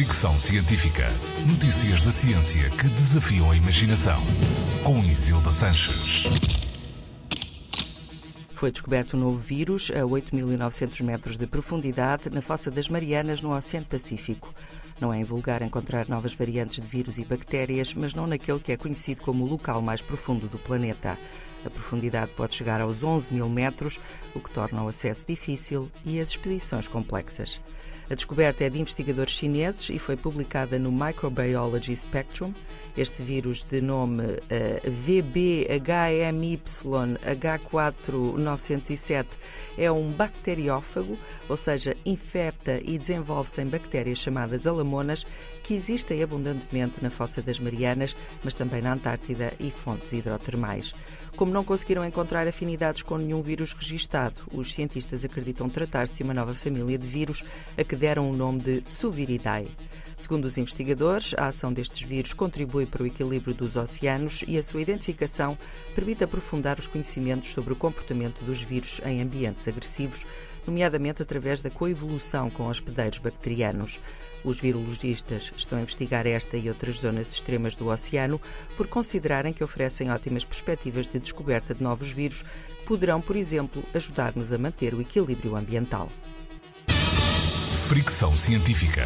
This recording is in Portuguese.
Fricção Científica. Notícias da ciência que desafiam a imaginação. Com Isilda Sanches. Foi descoberto um novo vírus a 8.900 metros de profundidade na fossa das Marianas, no Oceano Pacífico. Não é invulgar encontrar novas variantes de vírus e bactérias, mas não naquele que é conhecido como o local mais profundo do planeta. A profundidade pode chegar aos 11 mil metros, o que torna o acesso difícil e as expedições complexas. A descoberta é de investigadores chineses e foi publicada no Microbiology Spectrum. Este vírus de nome uh, VBHMYH4907 é um bacteriófago, ou seja, infecta e desenvolve-se em bactérias chamadas alamonas, que existem abundantemente na fossa das Marianas, mas também na Antártida e fontes hidrotermais. Como não conseguiram encontrar afinidades com nenhum vírus registado, os cientistas acreditam tratar-se de uma nova família de vírus a que deram o nome de Suviridae. Segundo os investigadores, a ação destes vírus contribui para o equilíbrio dos oceanos e a sua identificação permite aprofundar os conhecimentos sobre o comportamento dos vírus em ambientes agressivos, nomeadamente através da coevolução com hospedeiros bacterianos. Os virologistas estão a investigar esta e outras zonas extremas do oceano por considerarem que oferecem ótimas perspectivas de descoberta de novos vírus que poderão, por exemplo, ajudar-nos a manter o equilíbrio ambiental. Fricção científica.